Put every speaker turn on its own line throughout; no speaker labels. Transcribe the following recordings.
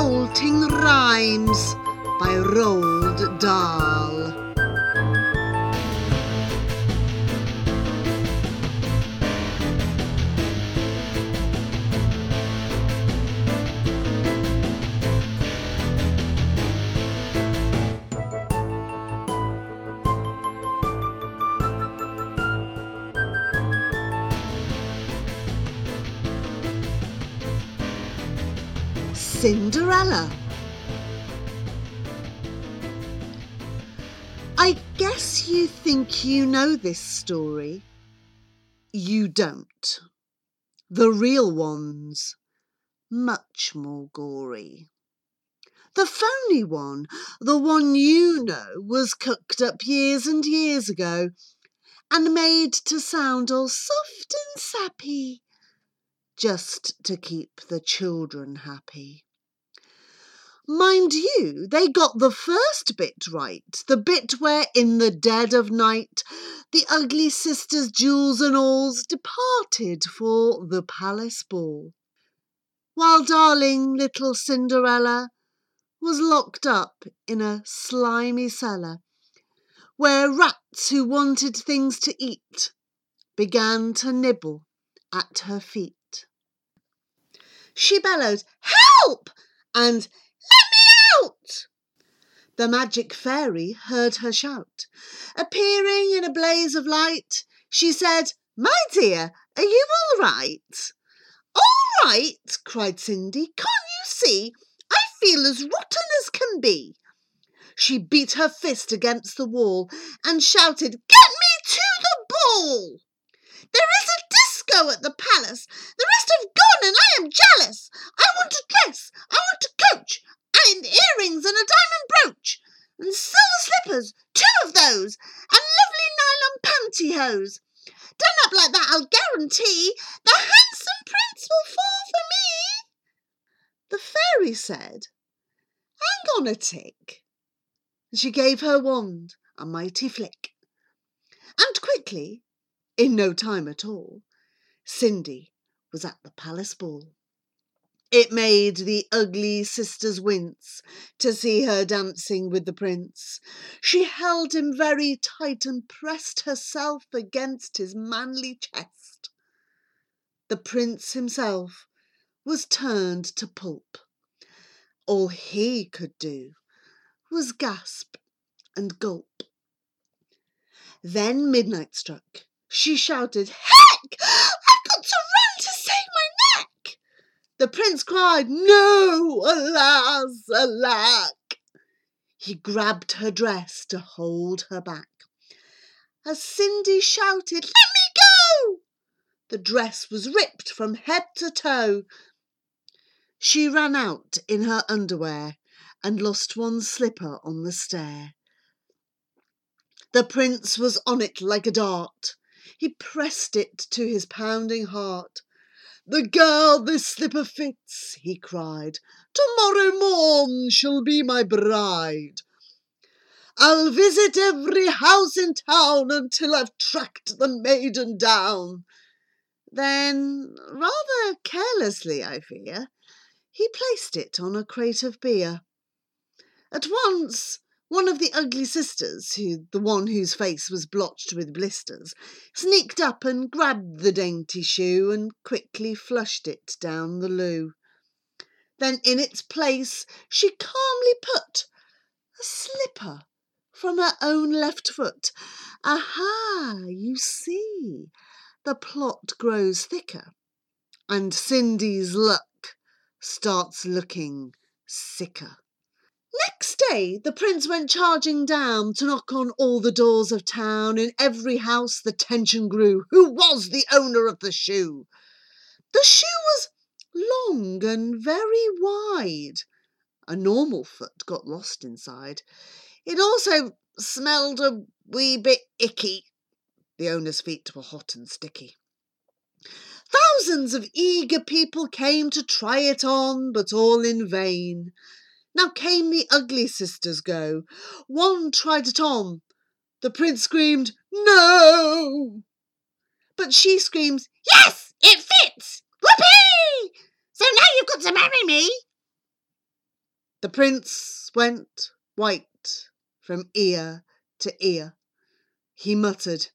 Revolting Rhymes by Roald Dahl. Cinderella. I guess you think you know this story. You don't. The real one's much more gory. The phony one, the one you know, was cooked up years and years ago and made to sound all soft and sappy just to keep the children happy. Mind you, they got the first bit right, the bit where in the dead of night the ugly sisters Jules and Alls departed for the palace ball, while darling little Cinderella was locked up in a slimy cellar where rats who wanted things to eat began to nibble at her feet. She bellowed, Help! and out! The magic fairy heard her shout. Appearing in a blaze of light, she said, My dear, are you all right? All right, cried Cindy. Can't you see? I feel as rotten as can be. She beat her fist against the wall and shouted, Get me to the ball! There is a disco at the palace. The rest have gone and I am jealous. I want a dress. I want a coach. And earrings and a diamond brooch. And silver slippers, two of those. And lovely nylon pantyhose. Done up like that, I'll guarantee the handsome prince will fall for me. The fairy said, And she gave her wand a mighty flick. And quickly in no time at all, Cindy was at the palace ball. It made the ugly sisters wince to see her dancing with the prince. She held him very tight and pressed herself against his manly chest. The prince himself was turned to pulp. All he could do was gasp and gulp. Then midnight struck she shouted, Heck! I've got to run to save my neck! The prince cried, No, alas, alack! He grabbed her dress to hold her back. As Cindy shouted, Let me go! The dress was ripped from head to toe. She ran out in her underwear and lost one slipper on the stair. The prince was on it like a dart. He pressed it to his pounding heart. The girl this slipper fits, he cried. Tomorrow morn she'll be my bride. I'll visit every house in town until I've tracked the maiden down. Then, rather carelessly, I fear, he placed it on a crate of beer. At once one of the ugly sisters, who, the one whose face was blotched with blisters, sneaked up and grabbed the dainty shoe and quickly flushed it down the loo. Then in its place she calmly put a slipper from her own left foot. Aha, you see, the plot grows thicker, and Cindy's luck starts looking sicker. Next day, the prince went charging down to knock on all the doors of town. In every house the tension grew. Who was the owner of the shoe? The shoe was long and very wide. A normal foot got lost inside. It also smelled a wee bit icky. The owner's feet were hot and sticky. Thousands of eager people came to try it on, but all in vain. Now came the ugly sisters go. One tried it on. The prince screamed, No! But she screams, Yes, it fits! Whoopee! So now you've got to marry me. The prince went white from ear to ear. He muttered,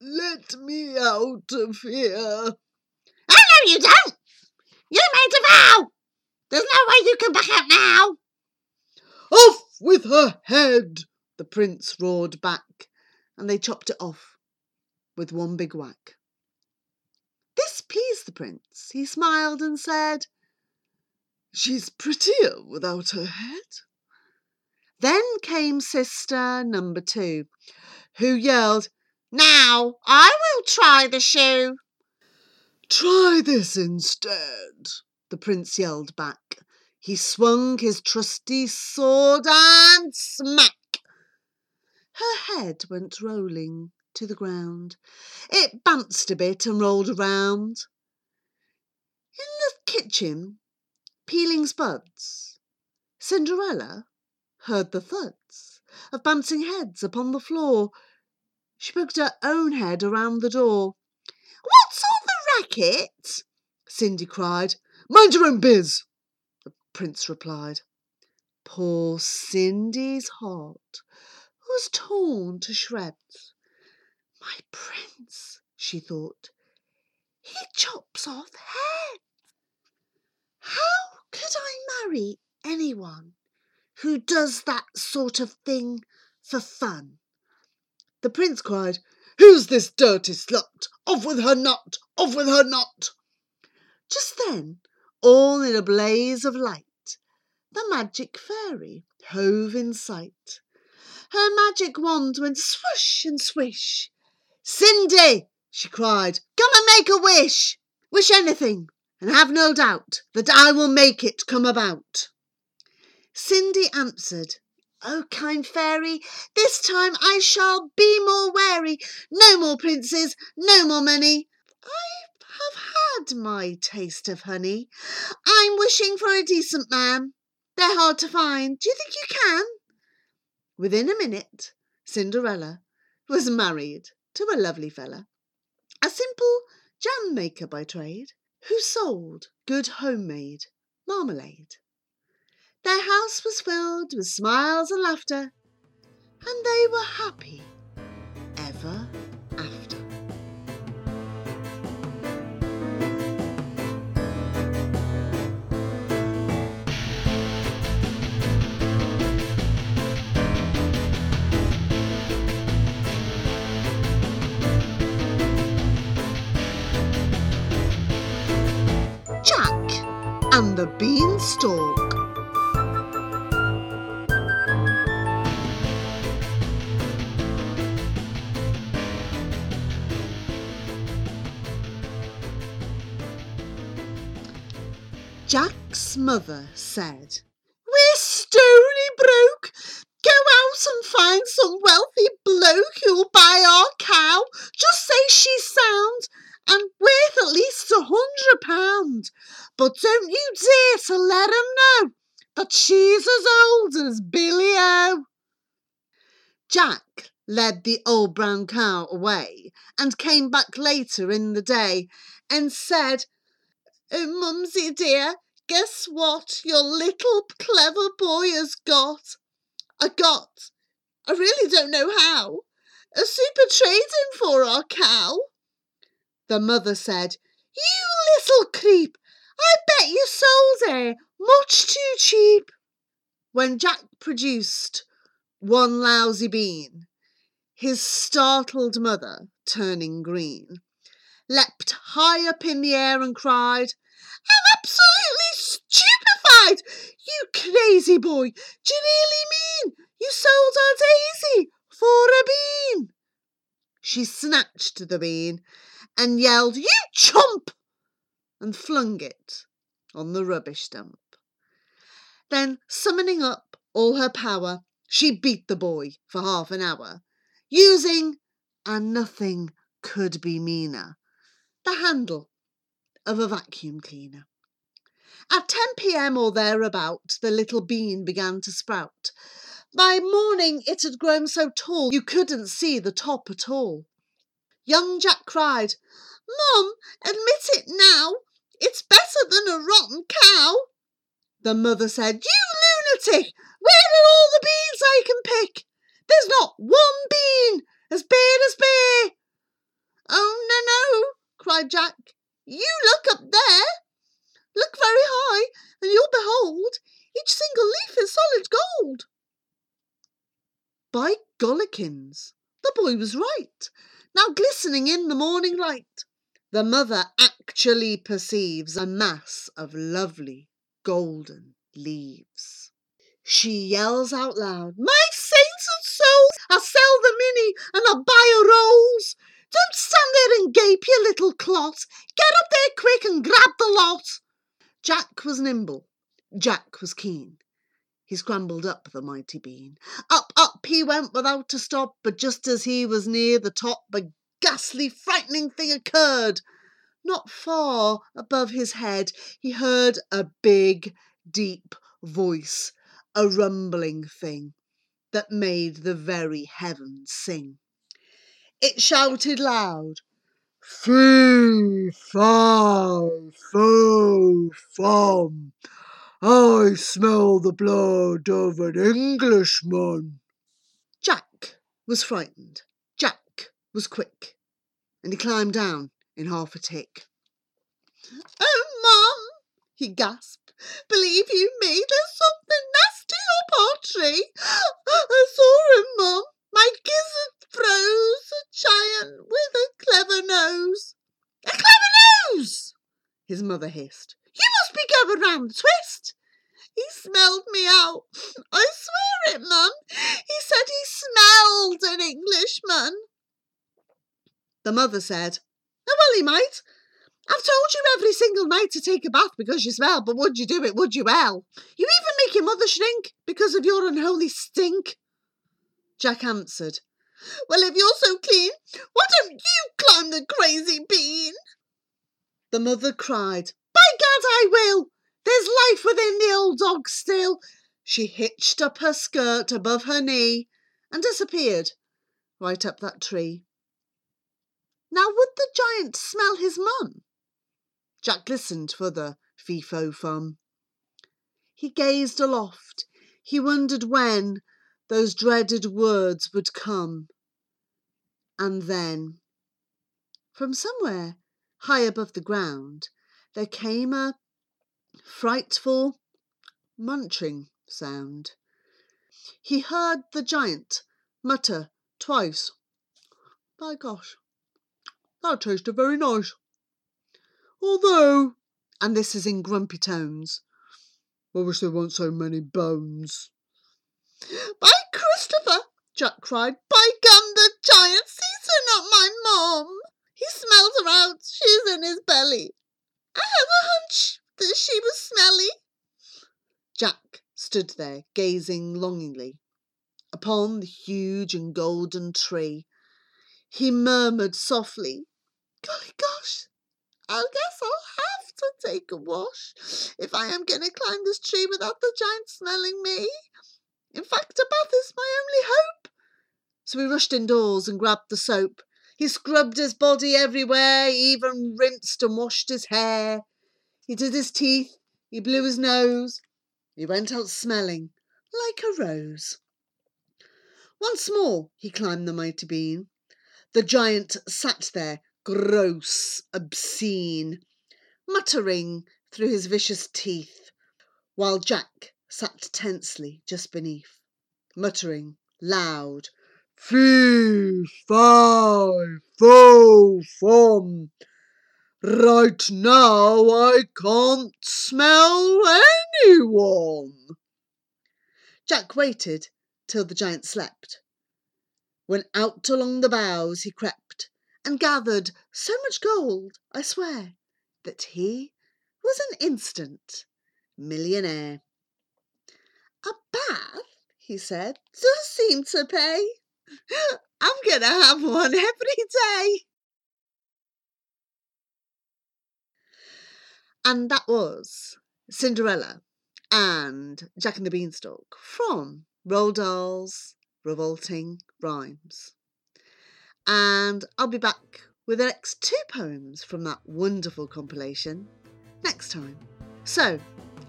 Let me out of here.
You don't! You made a vow! There's no way you can back out now!
Off with her head! the prince roared back, and they chopped it off with one big whack. This pleased the prince. He smiled and said, She's prettier without her head. Then came sister number two, who yelled,
Now I will try the shoe.
Try this instead, the prince yelled back. He swung his trusty sword and smack! Her head went rolling to the ground. It bounced a bit and rolled around. In the kitchen, peeling spuds, Cinderella heard the thuds of bouncing heads upon the floor. She poked her own head around the door.
What's the?
Cindy cried. Mind your own biz, the prince replied. Poor Cindy's heart was torn to shreds. My prince, she thought, he chops off heads. How could I marry anyone who does that sort of thing for fun? The prince cried, Who's this dirty slut? Off with her nut! Off with her nut! Just then, all in a blaze of light, the magic fairy hove in sight. Her magic wand went swoosh and swish. Cindy, she cried, come and make a wish. Wish anything, and have no doubt that I will make it come about. Cindy answered, Oh, kind fairy, this time I shall be more wary. No more princes, no more money. I have had my taste of honey. I'm wishing for a decent man. They're hard to find. Do you think you can? Within a minute, Cinderella was married to a lovely fella, a simple jam maker by trade, who sold good homemade marmalade. Their house was filled with smiles and laughter, and they were happy ever after. Jack and the Beanstalk. Mother said, We're stony broke. Go out and find some wealthy bloke who'll buy our cow. Just say she's sound and worth at least a hundred pound. But don't you dare to let him know that she's as old as Billy O. Jack led the old brown cow away and came back later in the day and said, Oh, Mumsy dear, guess what your little clever boy has got? I got, I really don't know how, a super trading for our cow. The mother said, You little creep, I bet you sold her much too cheap. When Jack produced one lousy bean, his startled mother, turning green, leapt high up in the air and cried, absolutely stupefied! You crazy boy! Do you really mean you sold our Daisy for a bean? She snatched the bean and yelled, You chump! and flung it on the rubbish dump. Then, summoning up all her power, she beat the boy for half an hour, using, and nothing could be meaner, the handle of a vacuum cleaner. At 10 p.m. or thereabout, the little bean began to sprout. By morning it had grown so tall you couldn't see the top at all. Young Jack cried, Mum, admit it now. It's better than a rotten cow. The mother said, You lunatic! Where are all the beans I can pick? There's not one bean as bare as bare. Oh, no, no, cried Jack. You look up there. Look very high, and you'll behold each single leaf is solid gold. By gollikins, the boy was right. Now glistening in the morning light, the mother actually perceives a mass of lovely golden leaves. She yells out loud, My saints and souls, I'll sell the Mini and I'll buy a rolls. Don't stand there and gape, you little clot. Get up there quick and grab the lot. Jack was nimble. Jack was keen. He scrambled up the mighty bean. Up, up he went without a stop, but just as he was near the top, a ghastly, frightening thing occurred. Not far above his head, he heard a big, deep voice, a rumbling thing that made the very heavens sing. It shouted loud, Fee, fi, fo, fum. I smell the blood of an Englishman. Jack was frightened. Jack was quick. And he climbed down in half a tick. Oh, Mum, he gasped. Believe you me, there's something nasty up our tree. I saw him, Mum. My gizzard froze. A giant with a clever nose. A clever nose! His mother hissed. You must be going round twist. He smelled me out. I swear it, Mum. He said he smelled an Englishman. The mother said, Oh, well, he might. I've told you every single night to take a bath because you smell, but would you do it? Would you well? You even make your mother shrink because of your unholy stink. Jack answered, Well, if you're so clean, why don't you climb the crazy bean? The mother cried, By Gad, I will! There's life within the old dog still. She hitched up her skirt above her knee and disappeared right up that tree. Now, would the giant smell his mum? Jack listened for the fee-fo fum. He gazed aloft. He wondered when those dreaded words would come. And then, from somewhere high above the ground, there came a frightful munching sound. He heard the giant mutter twice, By gosh, that tasted very nice. Although, and this is in grumpy tones, I wish there weren't so many bones. By Christopher, Jack cried, by gum the giant sees her, not my mom. He smells her in his belly. I have a hunch that she was smelly. Jack stood there, gazing longingly upon the huge and golden tree. He murmured softly, Golly gosh, I guess I'll have to take a wash if I am going to climb this tree without the giant smelling me. In fact, a bath is my only hope. So he rushed indoors and grabbed the soap. He scrubbed his body everywhere, he even rinsed and washed his hair. He did his teeth, he blew his nose. He went out smelling like a rose. Once more he climbed the mighty bean. The giant sat there, gross, obscene, muttering through his vicious teeth, while Jack sat tensely just beneath, muttering loud, Fee, fi, oh, fo, fum. Right now I can't smell anyone. Jack waited till the giant slept. When out along the boughs he crept and gathered so much gold, I swear, that he was an instant millionaire. A bath, he said, does seem to pay. I'm going to have one every day. And that was Cinderella and Jack and the Beanstalk from Roald Dahl's Revolting Rhymes. And I'll be back with the next two poems from that wonderful compilation next time. So,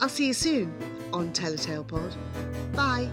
I'll see you soon on Telltale Pod. Bye.